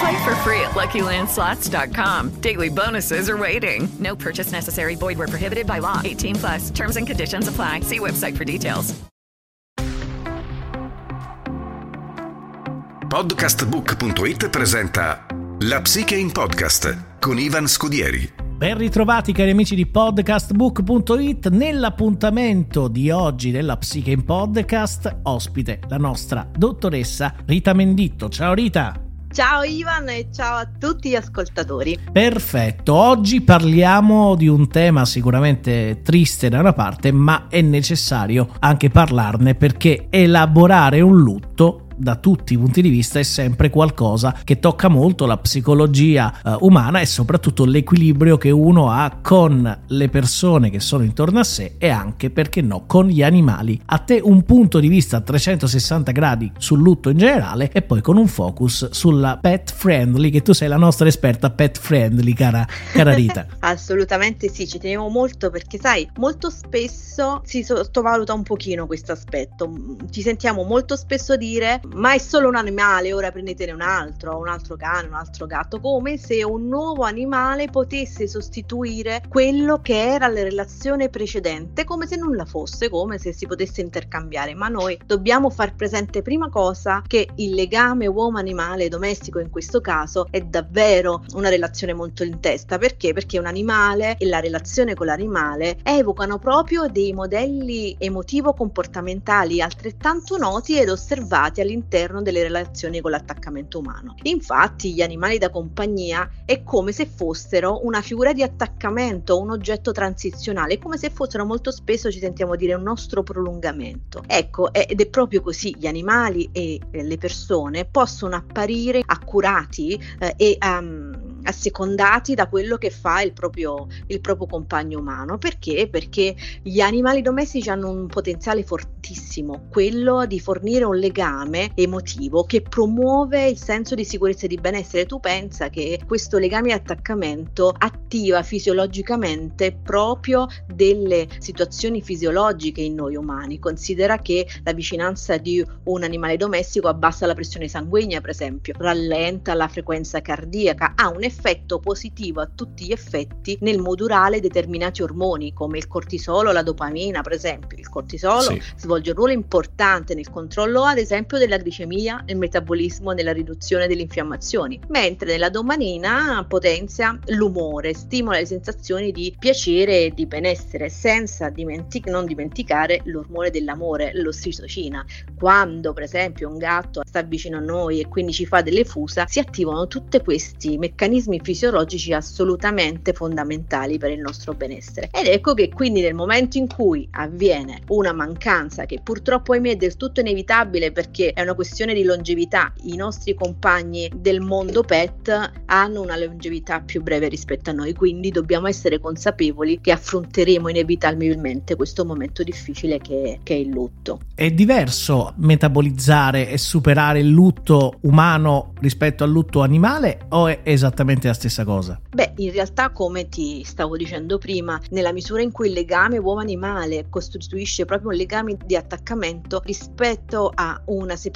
Play for free at LuckyLandSlots.com. Daily bonuses are waiting. No purchase necessary. Void where prohibited by law. 18 plus. Terms and conditions apply. See website for details. Podcastbook.it presenta La Psiche in Podcast con Ivan Scudieri. Ben ritrovati cari amici di podcastbook.it nell'appuntamento di oggi della Psiche in Podcast ospite la nostra dottoressa Rita Menditto. Ciao Rita! Ciao Ivan e ciao a tutti gli ascoltatori. Perfetto, oggi parliamo di un tema sicuramente triste da una parte, ma è necessario anche parlarne perché elaborare un lutto da tutti i punti di vista è sempre qualcosa che tocca molto la psicologia eh, umana e soprattutto l'equilibrio che uno ha con le persone che sono intorno a sé e anche, perché no, con gli animali. A te un punto di vista a 360 gradi sul lutto in generale e poi con un focus sulla pet friendly, che tu sei la nostra esperta pet friendly, cara, cara Rita. Assolutamente sì, ci tenevo molto perché sai, molto spesso si sottovaluta un pochino questo aspetto. Ci sentiamo molto spesso dire ma è solo un animale, ora prendetene un altro, un altro cane, un altro gatto, come se un nuovo animale potesse sostituire quello che era la relazione precedente, come se nulla fosse, come se si potesse intercambiare, ma noi dobbiamo far presente prima cosa che il legame uomo-animale domestico in questo caso è davvero una relazione molto in testa, perché? Perché un animale e la relazione con l'animale evocano proprio dei modelli emotivo-comportamentali altrettanto noti ed osservati all'interno all'interno delle relazioni con l'attaccamento umano. Infatti gli animali da compagnia è come se fossero una figura di attaccamento, un oggetto transizionale, come se fossero molto spesso ci sentiamo dire un nostro prolungamento. Ecco, ed è proprio così, gli animali e le persone possono apparire accurati eh, e um, assecondati da quello che fa il proprio, il proprio compagno umano. Perché? Perché gli animali domestici hanno un potenziale fortissimo, quello di fornire un legame emotivo che promuove il senso di sicurezza e di benessere. Tu pensa che questo legame di attaccamento attiva fisiologicamente proprio delle situazioni fisiologiche in noi umani. Considera che la vicinanza di un animale domestico abbassa la pressione sanguigna, per esempio, rallenta la frequenza cardiaca, ha un effetto effetto positivo a tutti gli effetti nel modulare determinati ormoni come il cortisolo, la dopamina per esempio. Il cortisolo sì. svolge un ruolo importante nel controllo ad esempio della glicemia, nel metabolismo, nella riduzione delle infiammazioni, mentre nella dopamina potenzia l'umore, stimola le sensazioni di piacere e di benessere senza dimentic- non dimenticare l'ormone dell'amore, l'ossitocina. Quando per esempio un gatto sta vicino a noi e quindi ci fa delle fusa, si attivano tutti questi meccanismi fisiologici assolutamente fondamentali per il nostro benessere. Ed ecco che quindi nel momento in cui avviene una mancanza che purtroppo ahimè è del tutto inevitabile perché è una questione di longevità, i nostri compagni del mondo pet hanno una longevità più breve rispetto a noi, quindi dobbiamo essere consapevoli che affronteremo inevitabilmente questo momento difficile che, che è il lutto. È diverso metabolizzare e superare il lutto umano rispetto al lutto animale o è esattamente esattamente la stessa cosa? Beh, in realtà, come ti stavo dicendo prima, nella misura in cui il legame uomo-animale costituisce proprio un legame di attaccamento rispetto a una separazione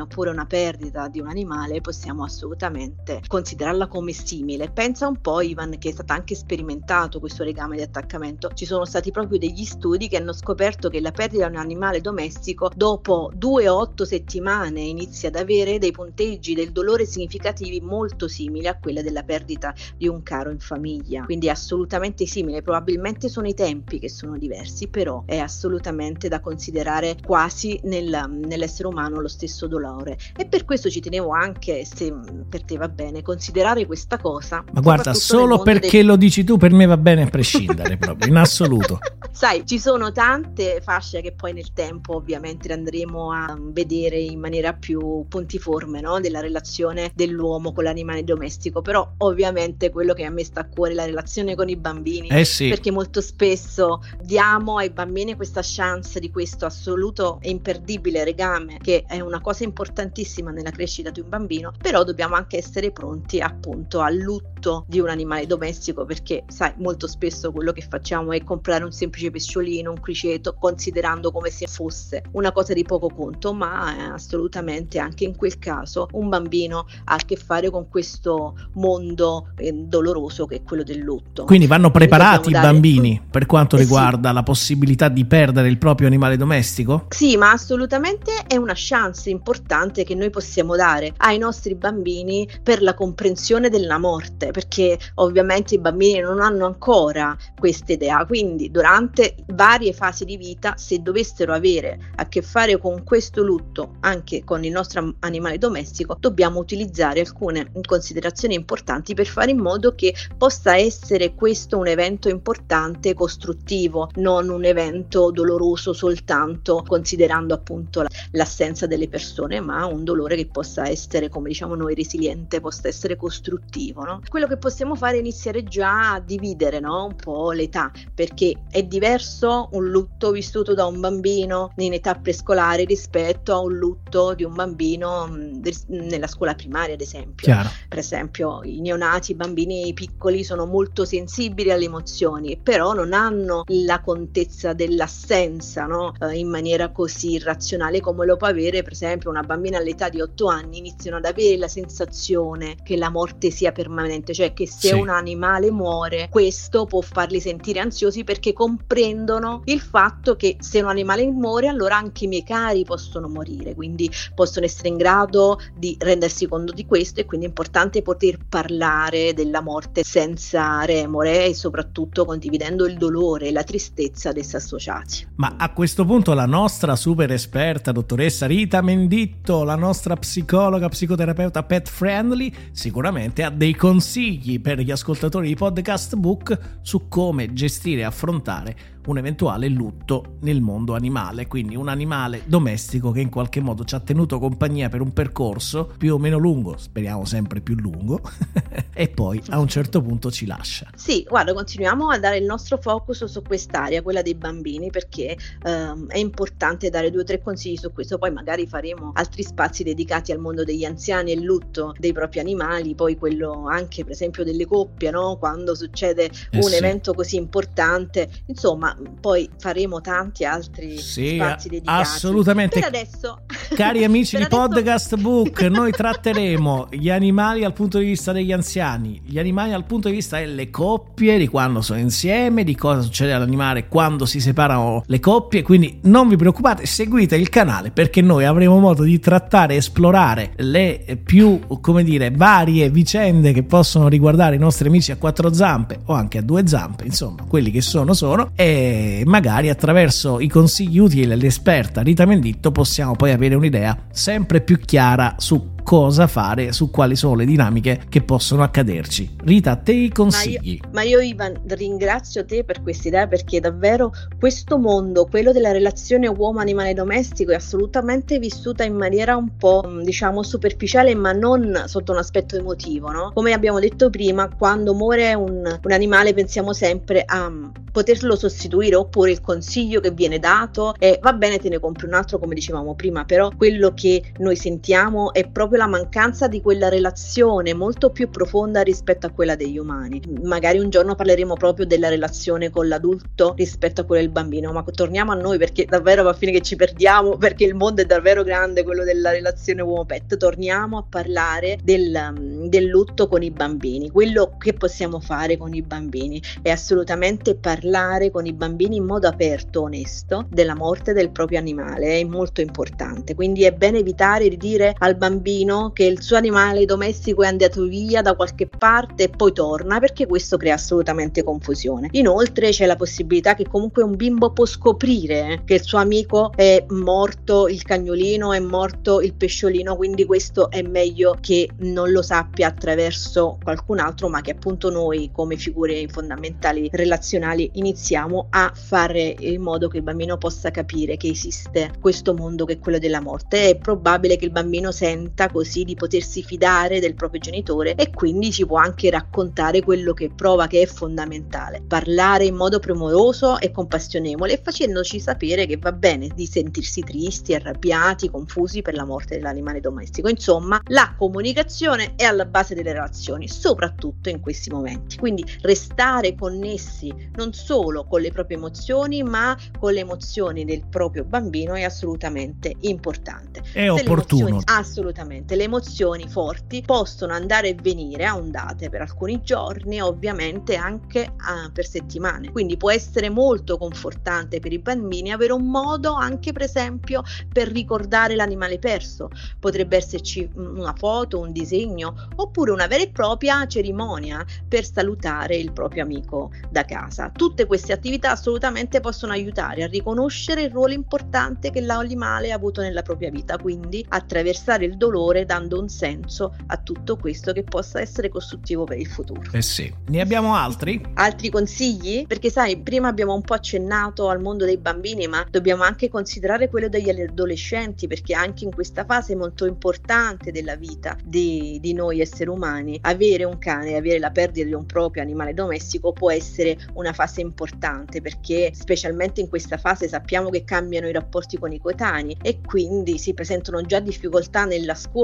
oppure una perdita di un animale, possiamo assolutamente considerarla come simile. Pensa un po', Ivan, che è stato anche sperimentato questo legame di attaccamento. Ci sono stati proprio degli studi che hanno scoperto che la perdita di un animale domestico dopo due o otto settimane inizia ad avere dei punteggi del dolore significativi molto simili a quella della perdita di un caro in famiglia. Quindi è assolutamente simile, probabilmente sono i tempi che sono diversi, però è assolutamente da considerare quasi nel, nell'essere umano lo stesso dolore. E per questo ci tenevo anche, se per te va bene, considerare questa cosa. Ma guarda, solo perché dei... lo dici tu, per me va bene a prescindere proprio, in assoluto. Sai, ci sono tante fasce che poi nel tempo ovviamente andremo a vedere in maniera più puntiforme no? della relazione dell'uomo con l'animale domestico, però ovviamente quello che a me sta a cuore è la relazione con i bambini, eh sì. perché molto spesso diamo ai bambini questa chance di questo assoluto e imperdibile legame, che è una cosa importantissima nella crescita di un bambino, però dobbiamo anche essere pronti appunto al lutto di un animale domestico, perché sai, molto spesso quello che facciamo è comprare un semplice pesciolino, un criceto, considerando come se fosse una cosa di poco conto, ma assolutamente anche in quel caso un bambino ha a che fare con questo mondo eh, doloroso che è quello del lutto. Quindi vanno preparati i dare... bambini per quanto eh riguarda sì. la possibilità di perdere il proprio animale domestico? Sì, ma assolutamente è una chance importante che noi possiamo dare ai nostri bambini per la comprensione della morte, perché ovviamente i bambini non hanno ancora questa idea, quindi durante varie fasi di vita, se dovessero avere a che fare con questo lutto anche con il nostro animale domestico, dobbiamo utilizzare alcune considerazioni importanti per fare in modo che possa essere questo un evento importante costruttivo, non un evento doloroso soltanto considerando appunto l'assenza delle persone, ma un dolore che possa essere, come diciamo noi, resiliente, possa essere costruttivo. No? Quello che possiamo fare è iniziare già a dividere no? un po' l'età, perché è diverso un lutto vissuto da un bambino in età prescolare rispetto a un lutto di un bambino mm, nella scuola primaria, ad esempio. Chiaro. Per esempio, i neonati, i bambini piccoli sono molto sensibili alle emozioni, però non hanno la contezza dell'assenza no? eh, in maniera così irrazionale come lo può avere, per esempio, una bambina all'età di 8 anni iniziano ad avere la sensazione che la morte sia permanente, cioè che se sì. un animale muore, questo può farli sentire ansiosi perché comprendono il fatto che se un animale muore allora anche i miei cari possono morire, quindi possono essere in grado di rendersi conto di questo e quindi è importante poter parlare della morte senza remore e soprattutto condividendo il dolore e la tristezza ad esse associati. Ma a questo punto la nostra super esperta dottoressa Rita Menditto, la nostra psicologa, psicoterapeuta pet friendly, sicuramente ha dei consigli per gli ascoltatori di podcast book su come gestire e affrontare un eventuale lutto nel mondo animale, quindi un animale domestico che in qualche modo ci ha tenuto compagnia per un percorso più o meno lungo, speriamo sempre più lungo, e poi a un certo punto ci lascia. Sì, guarda, continuiamo a dare il nostro focus su quest'area, quella dei bambini, perché ehm, è importante dare due o tre consigli su questo, poi magari faremo altri spazi dedicati al mondo degli anziani e il lutto dei propri animali, poi quello anche per esempio delle coppie, no? quando succede eh un sì. evento così importante, insomma poi faremo tanti altri sì, spazi dedicati. Assolutamente. Per adesso, cari amici di adesso... Podcast Book, noi tratteremo gli animali dal punto di vista degli anziani, gli animali dal punto di vista delle coppie, di quando sono insieme, di cosa succede all'animale quando si separano le coppie, quindi non vi preoccupate, seguite il canale perché noi avremo modo di trattare e esplorare le più, come dire, varie vicende che possono riguardare i nostri amici a quattro zampe o anche a due zampe, insomma, quelli che sono sono e magari attraverso i consigli utili dell'esperta Rita Menditto possiamo poi avere un'idea sempre più chiara su cosa fare, su quali sono le dinamiche che possono accaderci. Rita, te i consigli. Ma io, ma io Ivan ringrazio te per questa idea perché davvero questo mondo, quello della relazione uomo-animale domestico, è assolutamente vissuta in maniera un po' diciamo superficiale ma non sotto un aspetto emotivo, no? Come abbiamo detto prima, quando muore un, un animale pensiamo sempre a poterlo sostituire oppure il consiglio che viene dato è va bene te ne compri un altro come dicevamo prima, però quello che noi sentiamo è proprio proprio la mancanza di quella relazione molto più profonda rispetto a quella degli umani. Magari un giorno parleremo proprio della relazione con l'adulto rispetto a quella del bambino, ma torniamo a noi perché davvero va a fine che ci perdiamo perché il mondo è davvero grande, quello della relazione uomo-pet. Torniamo a parlare del, del lutto con i bambini. Quello che possiamo fare con i bambini è assolutamente parlare con i bambini in modo aperto, onesto, della morte del proprio animale, è molto importante. Quindi è bene evitare di dire al bambino bambino che il suo animale domestico è andato via da qualche parte e poi torna perché questo crea assolutamente confusione. Inoltre c'è la possibilità che comunque un bimbo può scoprire che il suo amico è morto, il cagnolino è morto, il pesciolino, quindi questo è meglio che non lo sappia attraverso qualcun altro, ma che appunto noi come figure fondamentali relazionali iniziamo a fare in modo che il bambino possa capire che esiste questo mondo che è quello della morte. È probabile che il bambino senta così di potersi fidare del proprio genitore e quindi ci può anche raccontare quello che prova che è fondamentale. Parlare in modo premuroso e compassionevole e facendoci sapere che va bene di sentirsi tristi, arrabbiati, confusi per la morte dell'animale domestico. Insomma, la comunicazione è alla base delle relazioni, soprattutto in questi momenti. Quindi restare connessi non solo con le proprie emozioni, ma con le emozioni del proprio bambino è assolutamente importante. È opportuno. assolutamente. Le emozioni forti possono andare e venire a ondate per alcuni giorni, ovviamente anche uh, per settimane. Quindi può essere molto confortante per i bambini avere un modo anche per esempio per ricordare l'animale perso. Potrebbe esserci una foto, un disegno oppure una vera e propria cerimonia per salutare il proprio amico da casa. Tutte queste attività assolutamente possono aiutare a riconoscere il ruolo importante che l'animale ha avuto nella propria vita, quindi attraversare il dolore dando un senso a tutto questo che possa essere costruttivo per il futuro. Eh sì. Ne abbiamo altri? Altri consigli? Perché sai, prima abbiamo un po' accennato al mondo dei bambini, ma dobbiamo anche considerare quello degli adolescenti, perché anche in questa fase molto importante della vita di, di noi esseri umani, avere un cane, avere la perdita di un proprio animale domestico può essere una fase importante, perché specialmente in questa fase sappiamo che cambiano i rapporti con i coetanei e quindi si presentano già difficoltà nella scuola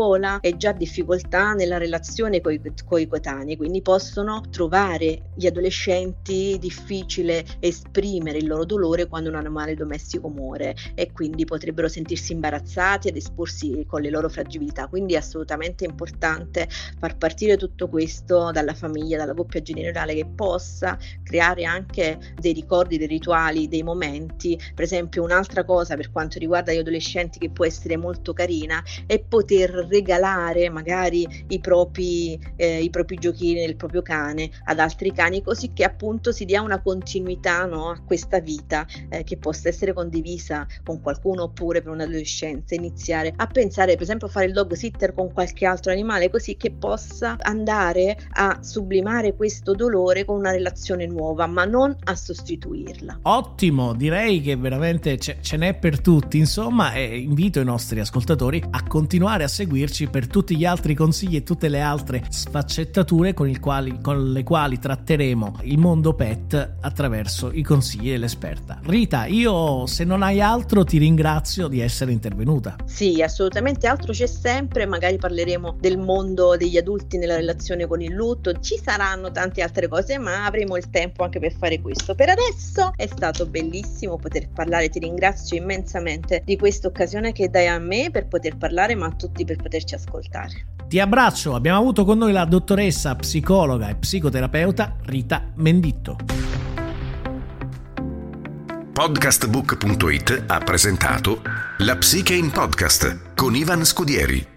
e già difficoltà nella relazione con i coetanei, quindi possono trovare gli adolescenti difficile esprimere il loro dolore quando un animale domestico muore e quindi potrebbero sentirsi imbarazzati ed esporsi con le loro fragilità. Quindi è assolutamente importante far partire tutto questo dalla famiglia, dalla coppia generale che possa creare anche dei ricordi, dei rituali, dei momenti. Per esempio, un'altra cosa per quanto riguarda gli adolescenti che può essere molto carina è poter regalare magari i propri, eh, i propri giochini del proprio cane ad altri cani, così che appunto si dia una continuità no, a questa vita eh, che possa essere condivisa con qualcuno oppure per un'adolescenza, iniziare a pensare per esempio a fare il dog sitter con qualche altro animale così che possa andare a sublimare questo dolore con una relazione nuova, ma non a sostituirla. Ottimo, direi che veramente ce, ce n'è per tutti, insomma, e invito i nostri ascoltatori a continuare a seguirci per tutti gli altri consigli e tutte le altre sfaccettature con, quali, con le quali tratteremo il mondo pet attraverso i consigli dell'esperta. Rita, io se non hai altro ti ringrazio di essere intervenuta. Sì, assolutamente altro c'è sempre, magari parleremo del mondo degli adulti nella relazione con il lutto, ci saranno tante altre cose, ma avremo il tempo anche per fare questo. Per adesso è stato bellissimo poter parlare, ti ringrazio immensamente di questa occasione che dai a me per poter parlare, ma a tutti per poterci ascoltare. Ti abbraccio, abbiamo avuto con noi la dottoressa psicologa e psicoterapeuta Rita Menditto. Podcastbook.it ha presentato La Psiche in Podcast con Ivan Scudieri